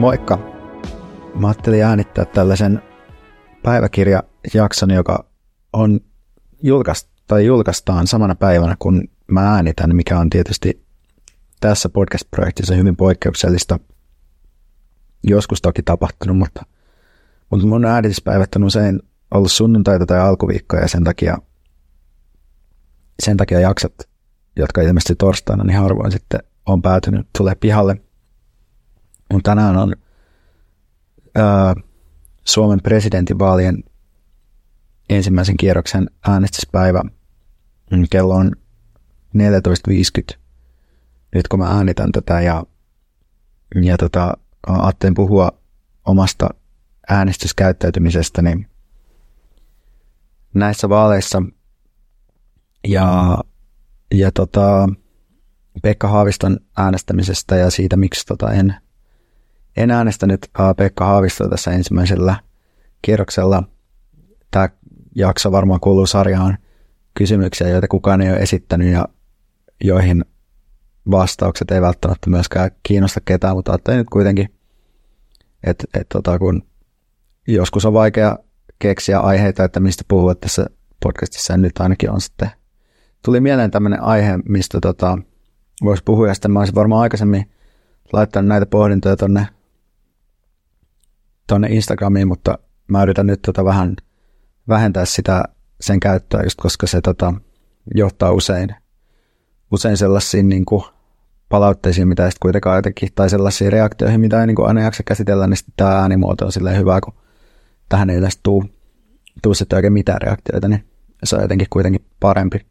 Moikka! Mä ajattelin äänittää tällaisen päiväkirjajakson, joka on julkaist, tai julkaistaan samana päivänä, kun mä äänitän, mikä on tietysti tässä podcast-projektissa hyvin poikkeuksellista. Joskus toki tapahtunut, mutta, mutta mun äänityspäivät on usein ollut sunnuntaita tai alkuviikkoja ja sen takia, sen takia jaksot, jotka ilmeisesti torstaina, niin harvoin sitten on päätynyt tulee pihalle – mutta tänään on ää, Suomen presidentinvaalien ensimmäisen kierroksen äänestyspäivä. Kello on 14.50 nyt kun mä äänitän tätä ja, ja tota, ajattelin puhua omasta äänestyskäyttäytymisestäni näissä vaaleissa ja, ja tota, Pekka Haaviston äänestämisestä ja siitä, miksi tota en – en äänestänyt Pekka Haavistoa tässä ensimmäisellä kierroksella. Tämä jakso varmaan kuuluu sarjaan kysymyksiä, joita kukaan ei ole esittänyt ja joihin vastaukset ei välttämättä myöskään kiinnosta ketään, mutta ajattelin nyt kuitenkin, että, että tota, kun joskus on vaikea keksiä aiheita, että mistä puhua tässä podcastissa, nyt ainakin on sitten. Tuli mieleen tämmöinen aihe, mistä tota, voisi puhua, ja sitten mä olisin varmaan aikaisemmin laittanut näitä pohdintoja tonne tuonne Instagramiin, mutta mä yritän nyt tota vähän vähentää sitä sen käyttöä, just koska se tota, johtaa usein, usein sellaisiin niin kuin palautteisiin, mitä ei kuitenkaan jotenkin, tai sellaisiin reaktioihin, mitä ei niin kuin aina jaksa käsitellä, niin sitten tämä äänimuoto on silleen hyvä, kun tähän ei yleensä tuu, tuu sitten oikein mitään reaktioita, niin se on jotenkin kuitenkin parempi.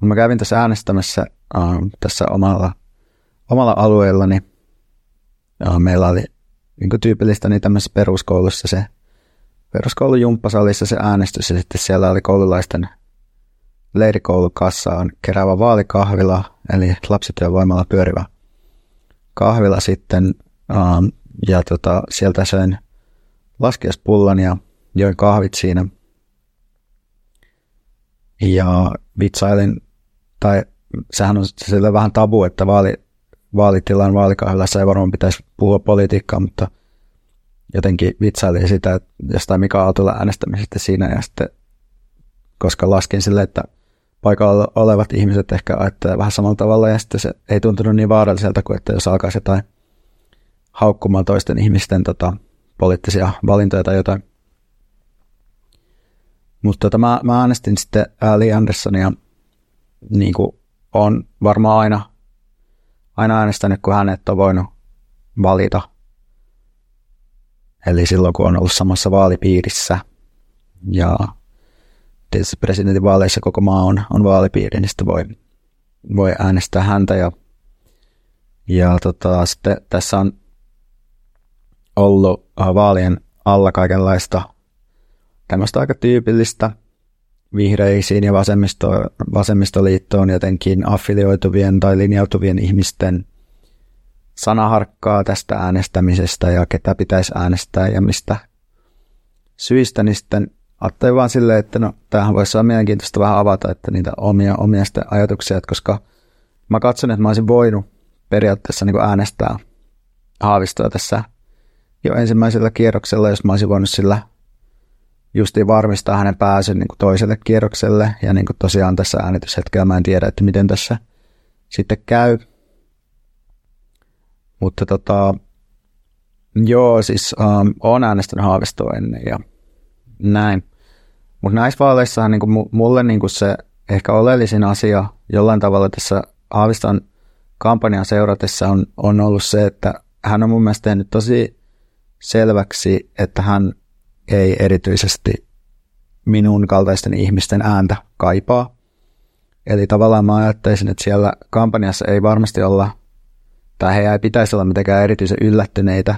Mä kävin tässä äänestämässä äh, tässä omalla, omalla alueellani. Äh, meillä oli niin kuin tyypillistä niin tämmöisessä peruskoulussa se peruskoulun jumppasalissa se äänestys ja sitten siellä oli koululaisten leirikoulukassaan keräävä vaalikahvila, eli lapsityövoimalla pyörivä kahvila sitten, um, ja tota, sieltä söin laskiaspullon ja join kahvit siinä. Ja vitsailin, tai sehän on sille vähän tabu, että vaali, vaalitilan vaalikahvilassa ei varmaan pitäisi puhua politiikkaa, mutta jotenkin vitsaili sitä, että jostain Mika Aaltola äänestämisestä siinä ja sitten, koska laskin sille, että paikalla olevat ihmiset ehkä ajattelee vähän samalla tavalla ja sitten se ei tuntunut niin vaaralliselta kuin, että jos alkaisi jotain haukkumaan toisten ihmisten tota, poliittisia valintoja tai jotain. Mutta tota, mä, mä äänestin sitten Ali Andersonia niin kuin on varmaan aina aina äänestänyt, kun hänet on voinut valita. Eli silloin, kun on ollut samassa vaalipiirissä. Ja tietysti presidentinvaaleissa koko maa on, on vaalipiiri, niin sitten voi, voi äänestää häntä. Ja, ja tota, sitten tässä on ollut äh, vaalien alla kaikenlaista tämmöistä aika tyypillistä vihreisiin ja vasemmisto, vasemmistoliittoon jotenkin affilioituvien tai linjautuvien ihmisten sanaharkkaa tästä äänestämisestä ja ketä pitäisi äänestää ja mistä syistä, niin sitten ajattelin vaan silleen, että no tämähän voisi olla mielenkiintoista vähän avata, että niitä omia, omia ajatuksia, että koska mä katson, että mä olisin voinut periaatteessa niin äänestää Haavistoa tässä jo ensimmäisellä kierroksella, jos mä olisin voinut sillä justiin varmistaa hänen pääsyn niin kuin toiselle kierrokselle. Ja niin kuin tosiaan tässä äänityshetkellä mä en tiedä, että miten tässä sitten käy. Mutta tota, joo, siis um, olen äänestänyt Haavistoa ennen ja näin. Mutta näissä vaaleissahan niin kuin mulle niin kuin se ehkä oleellisin asia jollain tavalla tässä Haaviston kampanjan seuratessa on, on ollut se, että hän on mun mielestä tehnyt tosi selväksi, että hän ei erityisesti minun kaltaisten ihmisten ääntä kaipaa. Eli tavallaan mä ajattelisin, että siellä kampanjassa ei varmasti olla, tai he ei pitäisi olla mitenkään erityisen yllättyneitä,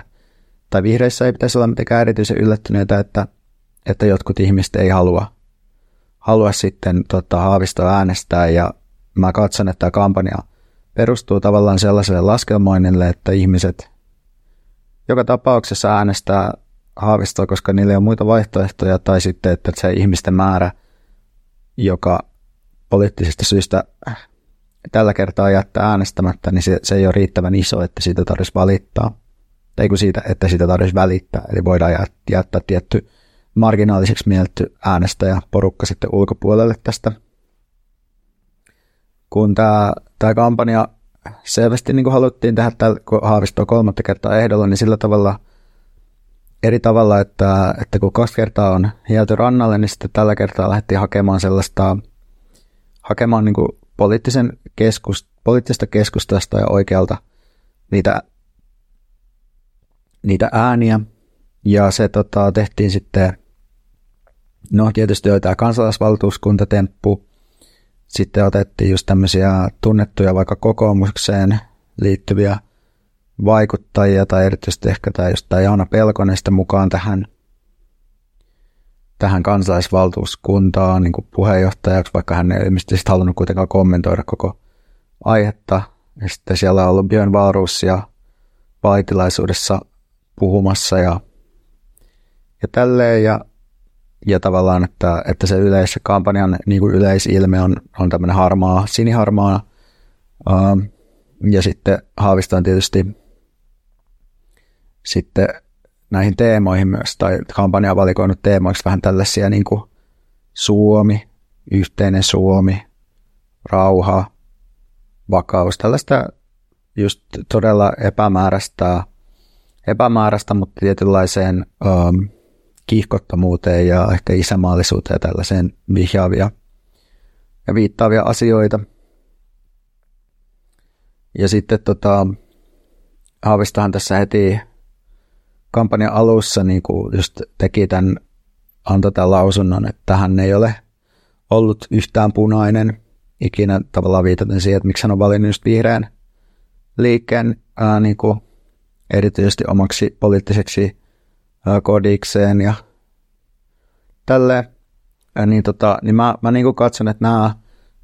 tai vihreissä ei pitäisi olla mitenkään erityisen yllättyneitä, että, että jotkut ihmiset ei halua, halua sitten tota, Haavistoa äänestää, ja mä katson, että tämä kampanja perustuu tavallaan sellaiselle laskelmoinnille, että ihmiset joka tapauksessa äänestää Haavistoa, koska niillä ei ole muita vaihtoehtoja, tai sitten, että se ihmisten määrä, joka poliittisista syistä tällä kertaa jättää äänestämättä, niin se, se ei ole riittävän iso, että siitä tarvitsisi valittaa. Tai kun siitä, että siitä tarvitsisi välittää. Eli voidaan jättää tietty marginaaliseksi äänestäjä porukka sitten ulkopuolelle tästä. Kun tämä, tämä kampanja selvästi niin kuin haluttiin tehdä tällä, kun Haavistoa kolmatta kertaa ehdolla, niin sillä tavalla eri tavalla, että, että kun kaksi kertaa on jääty rannalle, niin sitten tällä kertaa lähdettiin hakemaan sellaista, hakemaan niin kuin poliittisen keskus, poliittisesta keskustasta ja oikealta niitä, niitä ääniä, ja se tota, tehtiin sitten, no tietysti oli tämä kansalaisvaltuuskuntatemppu, sitten otettiin just tämmöisiä tunnettuja vaikka kokoomukseen liittyviä vaikuttajia tai erityisesti ehkä just tämä Jaana Pelkonen mukaan tähän, tähän kansalaisvaltuuskuntaan niin kuin puheenjohtajaksi, vaikka hän ei ilmeisesti sitten halunnut kuitenkaan kommentoida koko aihetta. Ja sitten siellä on ollut Björn Valrus ja vaitilaisuudessa puhumassa ja, ja tälleen. Ja ja tavallaan, että, että se yleis, kampanjan niin kuin yleisilme on, on tämmöinen harmaa, siniharmaa. Uh, ja sitten Haavisto on tietysti sitten näihin teemoihin myös, tai kampanja on valikoinut teemoiksi vähän tällaisia niin kuin Suomi, yhteinen Suomi, rauha, vakaus, tällaista just todella epämääräistä, epämääräistä mutta tietynlaiseen um, kiihkottomuuteen ja ehkä isämaallisuuteen ja tällaiseen vihjaavia ja viittaavia asioita. Ja sitten tota, Haavistahan tässä heti kampanjan alussa niin kuin just teki tämän, antoi tämän lausunnon, että hän ei ole ollut yhtään punainen ikinä tavallaan viitaten siihen, että miksi hän on valinnut just vihreän liikkeen ää, niin kuin erityisesti omaksi poliittiseksi kodikseen ja tälleen, niin, tota, niin mä, mä niin katson, että nämä,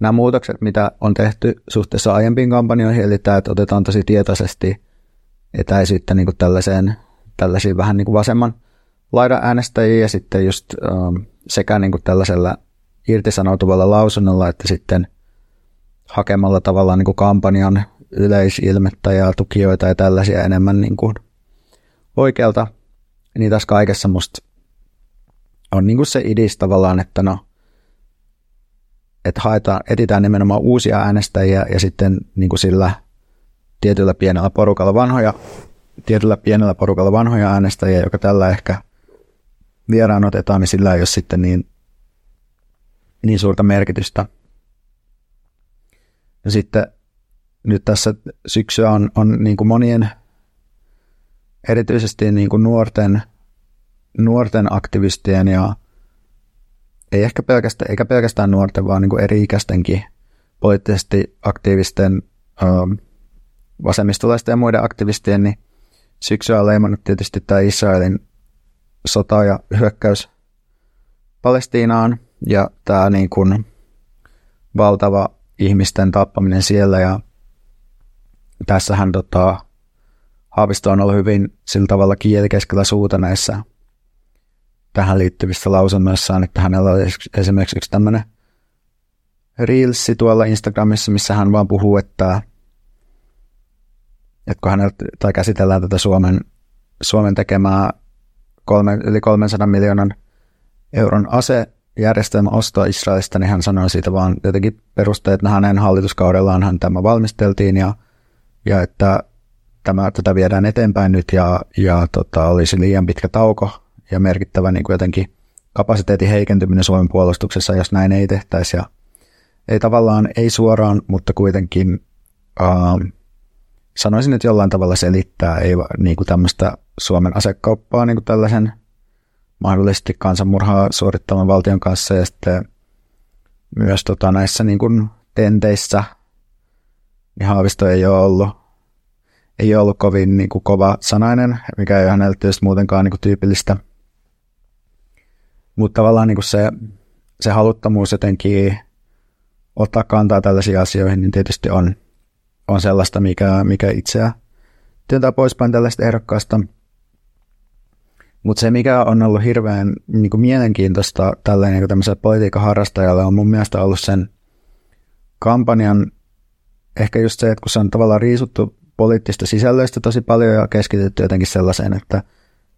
nämä muutokset, mitä on tehty suhteessa aiempiin kampanjoihin, eli tämä, että otetaan tosi tietoisesti etäisyyttä niin tällaiseen, tällaisiin vähän niin kuin vasemman laidan äänestäjiä ja sitten just ähm, sekä niin kuin tällaisella irtisanoutuvalla lausunnolla, että sitten hakemalla tavallaan niin kuin kampanjan yleisilmettä ja tukijoita ja tällaisia enemmän niin kuin oikealta. Niin tässä kaikessa musta on niin kuin se idis tavallaan, että no, että haetaan, etitään nimenomaan uusia äänestäjiä ja sitten niin kuin sillä tietyllä pienellä porukalla vanhoja, tietyllä pienellä porukalla vanhoja äänestäjiä, joka tällä ehkä vieraan otetaan, niin sillä ei ole sitten niin, niin suurta merkitystä. Ja sitten nyt tässä syksyä on, on niin kuin monien erityisesti niin kuin nuorten, nuorten aktivistien ja ei ehkä pelkästään, eikä pelkästään nuorten, vaan niin kuin eri-ikäistenkin poliittisesti aktiivisten vasemmistolaisten ja muiden aktivistien, niin syksyä on leimannut tietysti tämä Israelin sota ja hyökkäys Palestiinaan ja tämä niin kuin valtava ihmisten tappaminen siellä ja tässähän tota, Haavisto on ollut hyvin sillä tavalla kieli keskellä suuta näissä tähän liittyvissä lausunnoissaan, että hänellä oli esimerkiksi yksi tämmöinen reelsi tuolla Instagramissa, missä hän vaan puhuu, että, että kun hänellä, tai käsitellään tätä Suomen, Suomen tekemää kolme, yli 300 miljoonan euron asejärjestelmä ostoa Israelista, niin hän sanoi siitä vaan jotenkin perusteet, että hänen hallituskaudellaan hän tämä valmisteltiin ja, ja että tämä, tätä viedään eteenpäin nyt ja, ja tota, olisi liian pitkä tauko ja merkittävä niin kuin jotenkin kapasiteetin heikentyminen Suomen puolustuksessa, jos näin ei tehtäisi. Ja ei tavallaan, ei suoraan, mutta kuitenkin uh, sanoisin, että jollain tavalla selittää ei niin kuin tämmöistä Suomen asekauppaa niin kuin tällaisen mahdollisesti kansanmurhaa suorittavan valtion kanssa ja sitten myös tota, näissä niin kuin tenteissä niin Haavisto ei ole ollut, ei ole ollut kovin niin kuin kova sanainen, mikä ei ole hänelle tietysti muutenkaan niin kuin tyypillistä. Mutta tavallaan niin kuin se, se haluttomuus jotenkin ottaa kantaa tällaisiin asioihin, niin tietysti on, on sellaista, mikä, mikä itseä työntää poispäin tällaista ehdokkaasta. Mutta se, mikä on ollut hirveän niin kuin mielenkiintoista tällainen niin tämmöiselle politiikan harrastajalle, on mun mielestä ollut sen kampanjan ehkä just se, että kun se on tavallaan riisuttu poliittista sisällöistä tosi paljon ja keskitytty jotenkin sellaiseen, että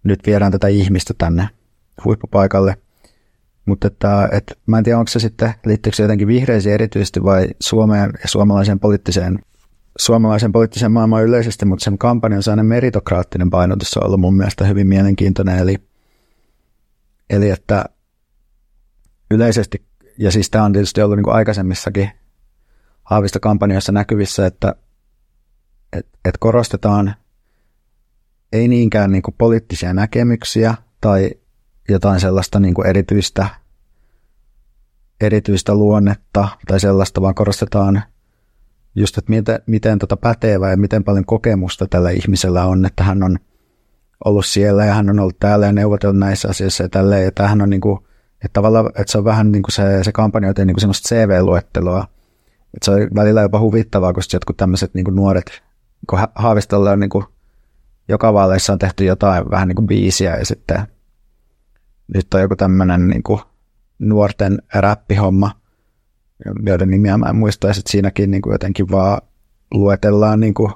nyt viedään tätä ihmistä tänne huippupaikalle. Mutta että, että mä en tiedä, onko se sitten, liittyykö se jotenkin vihreisiin erityisesti vai Suomeen ja suomalaiseen poliittiseen, suomalaisen poliittiseen maailmaan yleisesti, mutta sen kampanjan sellainen meritokraattinen painotus on ollut mun mielestä hyvin mielenkiintoinen. Eli, eli että yleisesti, ja siis tämä on tietysti ollut niin kuin aikaisemmissakin Haavisto-kampanjassa näkyvissä, että et, et korostetaan ei niinkään niin kuin poliittisia näkemyksiä tai jotain sellaista niin kuin erityistä, erityistä luonnetta tai sellaista, vaan korostetaan just, että miten, miten tota pätevä ja miten paljon kokemusta tällä ihmisellä on, että hän on ollut siellä ja hän on ollut täällä ja neuvotellut näissä asioissa ja tälleen. Ja tämähän on niin kuin, että tavallaan, että se on vähän niin kuin se, se kampanja joten niin kuin semmoista CV-luetteloa, et se on välillä jopa huvittavaa, kun jotkut tämmöiset niin nuoret, kun Haavistolla on niin kuin, joka vaaleissa on tehty jotain vähän niin kuin biisiä ja sitten nyt on joku tämmöinen niin kuin nuorten räppihomma, joiden nimiä mä en muista, sitten siinäkin niin kuin jotenkin vaan luetellaan niin kuin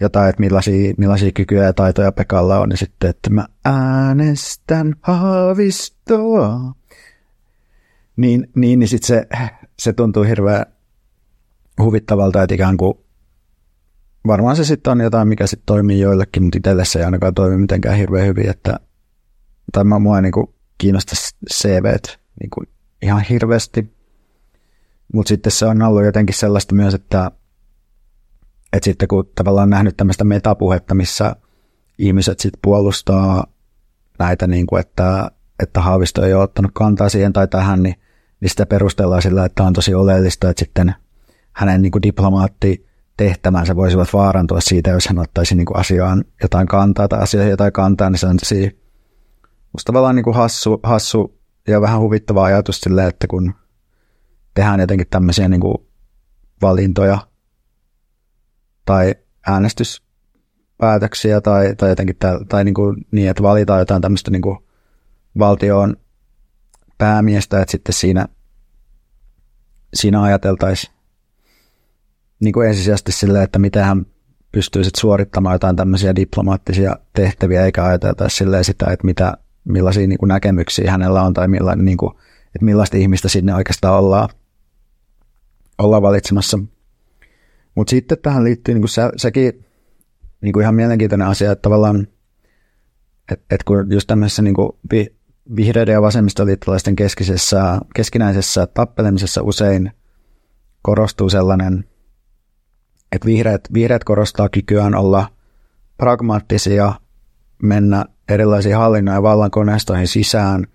jotain, että millaisia, millaisia kykyjä ja taitoja Pekalla on, ja sitten, että mä äänestän haavistoa. Niin, niin, niin sitten se, se tuntuu hirveän huvittavalta, että ikään kuin varmaan se sitten on jotain, mikä sitten toimii joillekin, mutta itselle se ei ainakaan toimi mitenkään hirveän hyvin, että tai mä mua niin kuin kiinnostaa CV niin kuin ihan hirveästi, mutta sitten se on ollut jotenkin sellaista myös, että, että sitten kun tavallaan nähnyt tämmöistä metapuhetta, missä ihmiset sitten puolustaa näitä, niin kuin, että, että Haavisto ei ole ottanut kantaa siihen tai tähän, niin, niin sitä perustellaan sillä, että on tosi oleellista, että sitten – hänen niin kuin diplomaattitehtävänsä voisivat vaarantua siitä, jos hän ottaisi niin kuin asiaan jotain kantaa tai asioihin jotain kantaa, niin se on tosi musta tavallaan niin kuin hassu, hassu ja vähän huvittava ajatus sille, että kun tehdään jotenkin tämmöisiä niin kuin valintoja tai äänestyspäätöksiä tai, tai jotenkin tai, tai niin, kuin niin, että valitaan jotain tämmöistä niin kuin valtion päämiestä, että sitten siinä, siinä ajateltaisiin niin kuin ensisijaisesti sille, että miten hän pystyy sit suorittamaan jotain tämmöisiä diplomaattisia tehtäviä, eikä ajateltaisi silleen sitä, että mitä, millaisia niin kuin näkemyksiä hänellä on tai millainen, niin kuin, että millaista ihmistä sinne oikeastaan ollaan, ollaan valitsemassa. Mutta sitten tähän liittyy niin kuin sekin niin kuin ihan mielenkiintoinen asia, että tavallaan, että et kun just tämmöisessä niin kuin vi, vihreiden ja vasemmistoliittolaisten keskisessä, keskinäisessä tappelemisessa usein korostuu sellainen – että vihreät, vihreät korostaa kykyään olla pragmaattisia, mennä erilaisiin hallinnon ja vallankoneistoihin sisään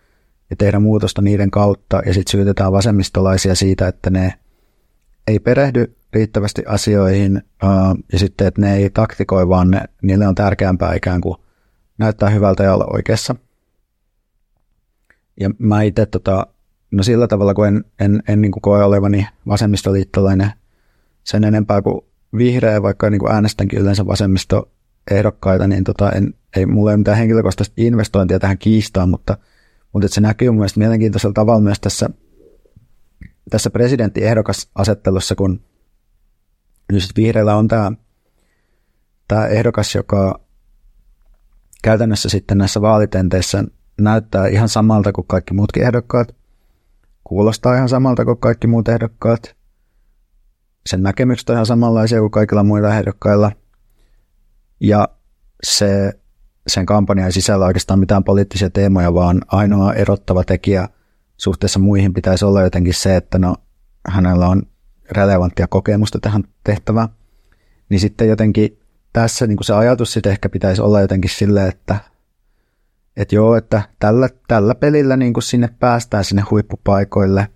ja tehdä muutosta niiden kautta, ja sitten syytetään vasemmistolaisia siitä, että ne ei perehdy riittävästi asioihin, ja sitten, että ne ei taktikoi, vaan ne, niille on tärkeämpää ikään kuin näyttää hyvältä ja olla oikeassa. Ja mä itse, tota, no sillä tavalla, kun en, en, en niin kuin koe olevani vasemmistoliittolainen sen enempää kuin vihreä, vaikka niin kuin äänestänkin yleensä vasemmistoehdokkaita, niin tota, en, ei mulla ei mitään henkilökohtaista investointia tähän kiistaan, mutta, mutta se näkyy mun mielestä mielenkiintoisella tavalla myös tässä, tässä presidenttiehdokkasasettelussa, kun nyt vihreillä on tämä, tämä ehdokas, joka käytännössä sitten näissä vaalitenteissä näyttää ihan samalta kuin kaikki muutkin ehdokkaat, kuulostaa ihan samalta kuin kaikki muut ehdokkaat, sen näkemykset on ihan samanlaisia kuin kaikilla muilla ehdokkailla. Ja se sen kampanjan sisällä oikeastaan mitään poliittisia teemoja, vaan ainoa erottava tekijä suhteessa muihin pitäisi olla jotenkin se, että no, hänellä on relevanttia kokemusta tähän tehtävään. Niin sitten jotenkin tässä niin kuin se ajatus sitten ehkä pitäisi olla jotenkin silleen, että että joo, että tällä, tällä pelillä niin kuin sinne päästään sinne huippupaikoille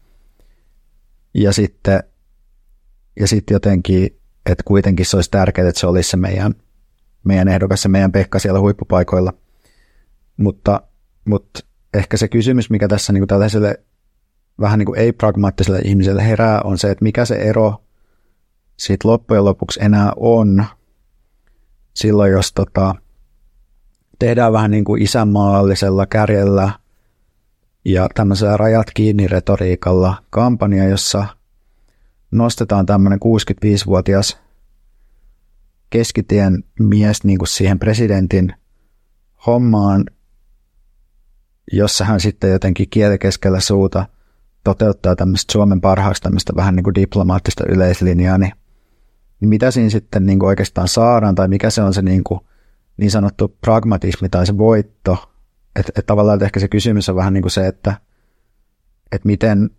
ja sitten, ja sitten jotenkin, että kuitenkin se olisi tärkeää, että se olisi se meidän, meidän ehdokas, se meidän Pekka siellä huippupaikoilla. Mutta, mutta ehkä se kysymys, mikä tässä niin kuin tällaiselle vähän niin kuin ei-pragmaattiselle ihmiselle herää, on se, että mikä se ero siitä loppujen lopuksi enää on silloin, jos tota, tehdään vähän niin kuin isänmaallisella kärjellä ja tämmöisellä rajat kiinni retoriikalla kampanja, jossa nostetaan tämmöinen 65-vuotias keskitien mies niin kuin siihen presidentin hommaan, jossa hän sitten jotenkin kielikeskellä suuta toteuttaa tämmöistä Suomen parhaaksi tämmöistä vähän niin kuin diplomaattista yleislinjaa, niin, niin mitä siinä sitten niin kuin oikeastaan saadaan tai mikä se on se niin kuin niin sanottu pragmatismi tai se voitto, että et tavallaan että ehkä se kysymys on vähän niin kuin se, että et miten,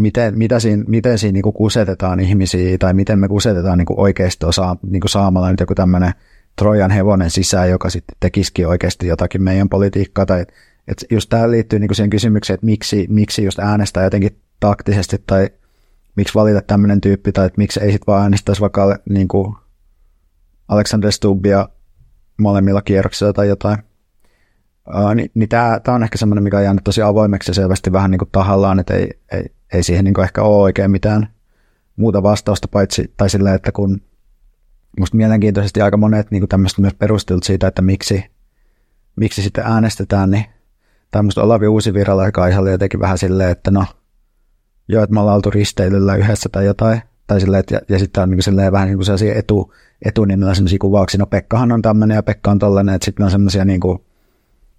miten, mitä siinä, miten siinä niin kuin kusetetaan ihmisiä tai miten me kusetetaan niin kuin oikeistoa saa, niin kuin saamalla nyt joku tämmöinen Trojan hevonen sisään, joka sitten tekisikin oikeasti jotakin meidän politiikkaa. Tai, että just tämä liittyy niin siihen kysymykseen, että miksi, miksi just äänestää jotenkin taktisesti tai miksi valita tämmöinen tyyppi tai että miksi ei sitten vaan äänestäisi vaikka niin kuin Alexander Stubbia molemmilla kierroksilla tai jotain. Uh, niin, niin tämä, on ehkä semmoinen, mikä on jäänyt tosi avoimeksi ja selvästi vähän niin kuin tahallaan, että ei, ei, ei siihen niin kuin ehkä ole oikein mitään muuta vastausta, paitsi tai silleen, että kun musta mielenkiintoisesti aika monet niin tämmöistä myös perustelut siitä, että miksi, miksi sitten äänestetään, niin musta Olavi Uusivirralla, joka oli jotenkin vähän silleen, että no, joo, että me ollaan oltu risteilyllä yhdessä tai jotain, tai silleen, että, ja, ja sitten on niin silleen vähän niin kuin sellaisia etu, etunimellä sellaisia kuvauksia, no Pekkahan on tämmöinen ja Pekka on tollainen, että sitten on semmoisia niin kuin,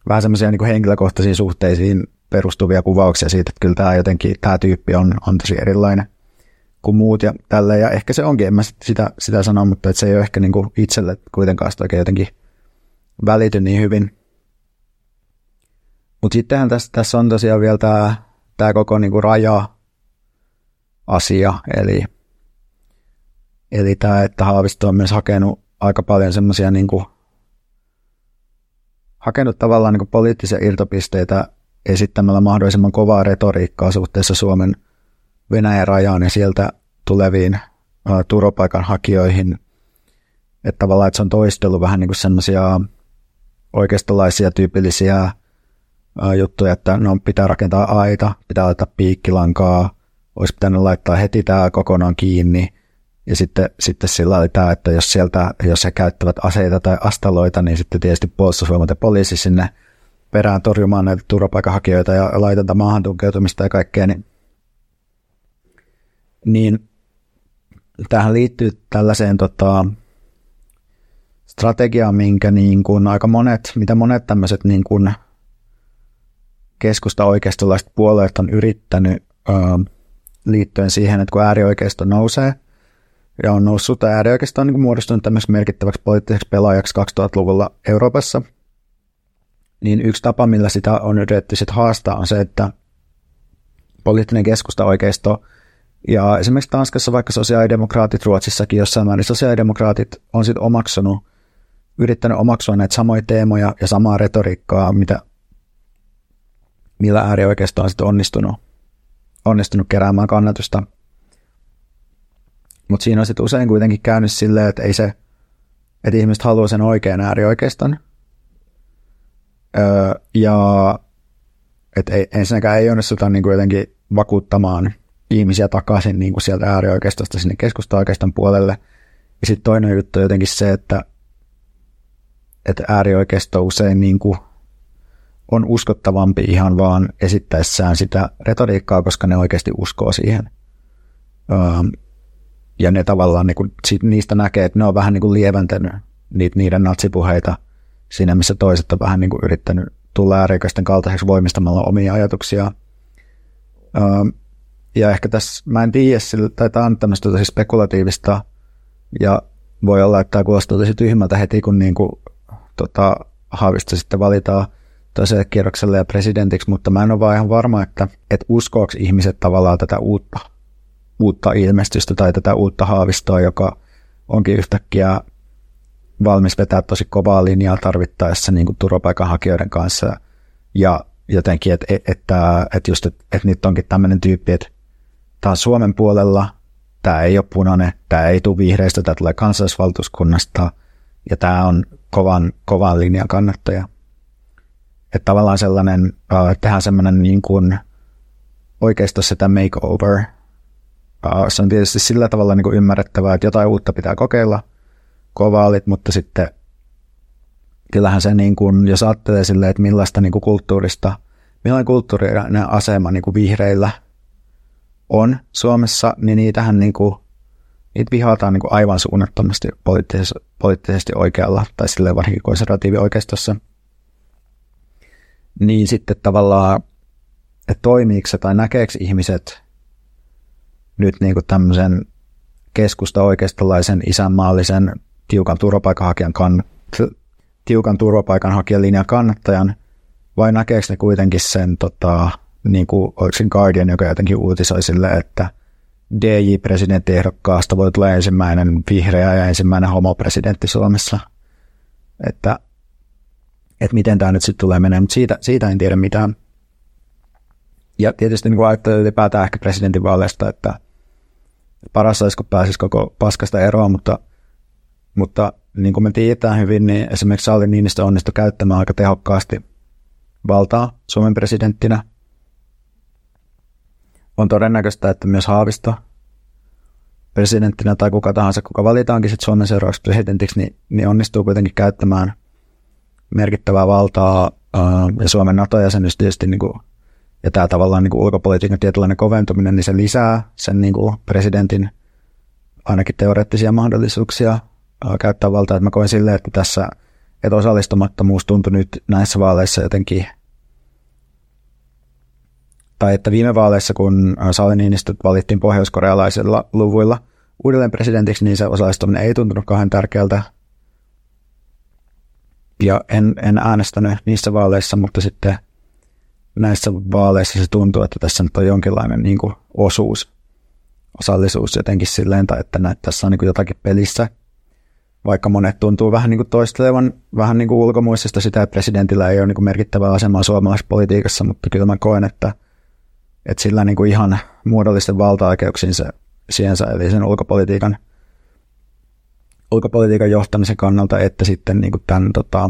vähän semmoisia niin henkilökohtaisiin suhteisiin perustuvia kuvauksia siitä, että kyllä tämä jotenkin, tämä tyyppi on, on tosi erilainen kuin muut ja tälle ja ehkä se onkin, en mä sitä, sitä sano, mutta että se ei ole ehkä niin kuin itselle kuitenkaan sitä oikein jotenkin välity niin hyvin. Mutta sittenhän tässä, tässä on tosiaan vielä tämä, tämä koko niin kuin raja-asia, eli Eli tämä, että Haavisto on myös hakenut aika paljon semmoisia niin hakenut tavallaan niin kuin poliittisia irtopisteitä esittämällä mahdollisimman kovaa retoriikkaa suhteessa Suomen Venäjän rajaan ja sieltä tuleviin uh, turvapaikanhakijoihin. Että tavallaan, että se on toistellut vähän niin kuin semmoisia oikeistolaisia tyypillisiä juttuja, että no, pitää rakentaa aita, pitää laittaa piikkilankaa, olisi pitänyt laittaa heti tämä kokonaan kiinni, ja sitten, sitten sillä oli tämä, että jos sieltä, jos he käyttävät aseita tai astaloita, niin sitten tietysti puolustusvoimat ja poliisi sinne perään torjumaan näitä turvapaikanhakijoita ja laitonta maahan tunkeutumista ja kaikkea, niin, niin tähän liittyy tällaiseen tota, strategiaan, minkä niin kuin aika monet, mitä monet tämmöiset niin kuin keskusta oikeistolaiset puolueet on yrittänyt ää, liittyen siihen, että kun äärioikeisto nousee – ja on noussut tai äärioikeiston niin muodostunut tämmöiseksi merkittäväksi poliittiseksi pelaajaksi 2000-luvulla Euroopassa, niin yksi tapa, millä sitä on yritetty sit haastaa, on se, että poliittinen keskusta oikeisto ja esimerkiksi Tanskassa vaikka sosiaalidemokraatit, Ruotsissakin jossain määrin sosiaalidemokraatit on sitten omaksunut, yrittänyt omaksua näitä samoja teemoja ja samaa retoriikkaa, mitä, millä äärioikeisto on sitten onnistunut, onnistunut keräämään kannatusta – mutta siinä on sitten usein kuitenkin käynyt silleen, että ei se, että ihmiset haluaa sen oikean äärioikeiston. Öö, ja että ei, ensinnäkään ei onnistuta niin kuin jotenkin vakuuttamaan ihmisiä takaisin niin kuin sieltä äärioikeistosta sinne keskusta-oikeiston puolelle. Ja sitten toinen juttu on jotenkin se, että, että äärioikeisto usein niin kuin on uskottavampi ihan vaan esittäessään sitä retoriikkaa, koska ne oikeasti uskoo siihen. Öö, ja ne tavallaan niin kuin, niistä näkee, että ne on vähän niin kuin lieventänyt niitä, niiden natsipuheita siinä, missä toiset on vähän niin kuin yrittänyt tulla äärikäisten kaltaiseksi voimistamalla omia ajatuksia. Öö, ja ehkä tässä, mä en tiedä, tai tämä on tämmöistä tosi spekulatiivista, ja voi olla, että tämä kuulostaa tosi tyhmältä heti, kun niin kuin, tota, Haavisto sitten valitaan toiselle kierrokselle ja presidentiksi, mutta mä en ole vaan ihan varma, että, että uskoako ihmiset tavallaan tätä uutta, uutta ilmestystä tai tätä uutta haavistoa, joka onkin yhtäkkiä valmis vetää tosi kovaa linjaa tarvittaessa niin kuin turvapaikanhakijoiden kanssa ja jotenkin, että, että, että just, että, että nyt onkin tämmöinen tyyppi, että tämä on Suomen puolella, tämä ei ole punainen, tämä ei tule vihreistä, tämä tulee kansallisvaltuuskunnasta ja tämä on kovan, kovan linjan kannattaja. Että tavallaan sellainen, äh, tehdään semmoinen niin kuin oikeistossa tämä makeover. Äh, se on tietysti sillä tavalla niin kuin ymmärrettävää, että jotain uutta pitää kokeilla, kovaalit, mutta sitten kyllähän se, niin kuin, jos ajattelee silleen, että millaista niin kuin kulttuurista, millainen kulttuurinen asema niin kuin vihreillä on Suomessa, niin niitähän niin kuin, niitä vihataan niin kuin aivan suunnattomasti poliittisesti, poliittisesti oikealla, tai silleen varsinkin konservatiivi oikeistossa. Niin sitten tavallaan, että toimiiko se tai näkeekö ihmiset nyt niin kuin tämmöisen keskusta oikeistolaisen isänmaallisen tiukan turvapaikanhakijan kann- tiukan turvapaikanhakijalinjan kannattajan, vai näkeekö ne kuitenkin sen, tota, niin kuin sen Guardian, joka jotenkin uutisoi sille, että DJ-presidenttiehdokkaasta voi tulla ensimmäinen vihreä ja ensimmäinen homopresidentti Suomessa. Että, että miten tämä nyt sitten tulee menemään, mutta siitä, siitä en tiedä mitään. Ja tietysti niin ajattelee ylipäätään ehkä presidentinvaaleista, että paras olisi, kun pääsisi koko paskasta eroon, mutta, mutta niin kuin me tiedetään hyvin, niin esimerkiksi Sauli Niinistö onnistui käyttämään aika tehokkaasti valtaa Suomen presidenttinä. On todennäköistä, että myös Haavisto presidenttinä tai kuka tahansa, kuka valitaankin sitten Suomen seuraavaksi presidentiksi, niin, niin onnistuu kuitenkin käyttämään merkittävää valtaa ää, ja Suomen NATO-jäsenyys tietysti niin kuin, ja tämä tavallaan niin kuin ulkopolitiikan tietynlainen koventuminen, niin se lisää sen niin kuin presidentin ainakin teoreettisia mahdollisuuksia käyttää valtaa. Että mä koen silleen, että tässä että osallistumattomuus tuntui nyt näissä vaaleissa jotenkin, tai että viime vaaleissa, kun Sauli Niinistö valittiin pohjoiskorealaisilla luvuilla uudelleen presidentiksi, niin se osallistuminen ei tuntunut kauhean tärkeältä. Ja en, en äänestänyt niissä vaaleissa, mutta sitten näissä vaaleissa se tuntuu, että tässä nyt on jonkinlainen niin kuin, osuus, osallisuus jotenkin silleen, tai että näet, tässä on niin kuin jotakin pelissä – vaikka monet tuntuu vähän niin kuin toistelevan vähän niin kuin ulkomuistista sitä, että presidentillä ei ole niin kuin merkittävää asemaa suomalaisessa politiikassa, mutta kyllä mä koen, että, että sillä niin kuin ihan muodollisten valta-oikeuksinsa siensä, eli sen ulkopolitiikan, ulkopolitiikan johtamisen kannalta, että sitten niin kuin tämän, tota,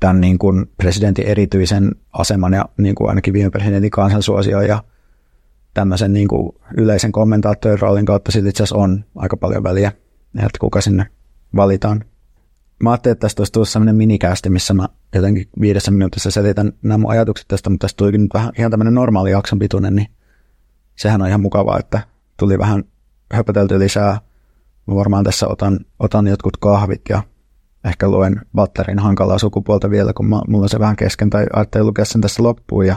tämän niin kuin presidentin erityisen aseman ja niin kuin ainakin viime presidentin kansansuosio ja tämmöisen niin kuin yleisen kommentaattorin roolin kautta sillä itse asiassa on aika paljon väliä että kuka sinne valitaan. Mä ajattelin, että tästä olisi tullut sellainen minikästi, missä mä jotenkin viidessä minuutissa selitän nämä mun ajatukset tästä, mutta tästä tulikin nyt vähän ihan tämmöinen normaali jakson pituinen, niin sehän on ihan mukavaa, että tuli vähän höpötelty lisää. Mä varmaan tässä otan, otan jotkut kahvit ja ehkä luen Butlerin hankalaa sukupuolta vielä, kun mä, mulla on se vähän kesken, tai ajattelin lukea sen tässä loppuun ja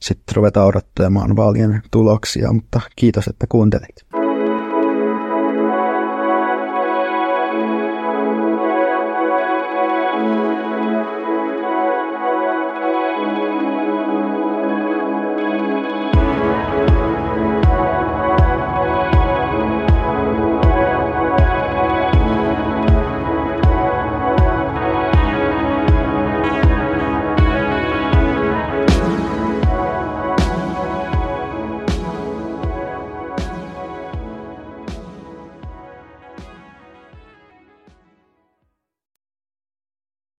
sitten ruvetaan odottamaan vaalien tuloksia, mutta kiitos, että kuuntelit.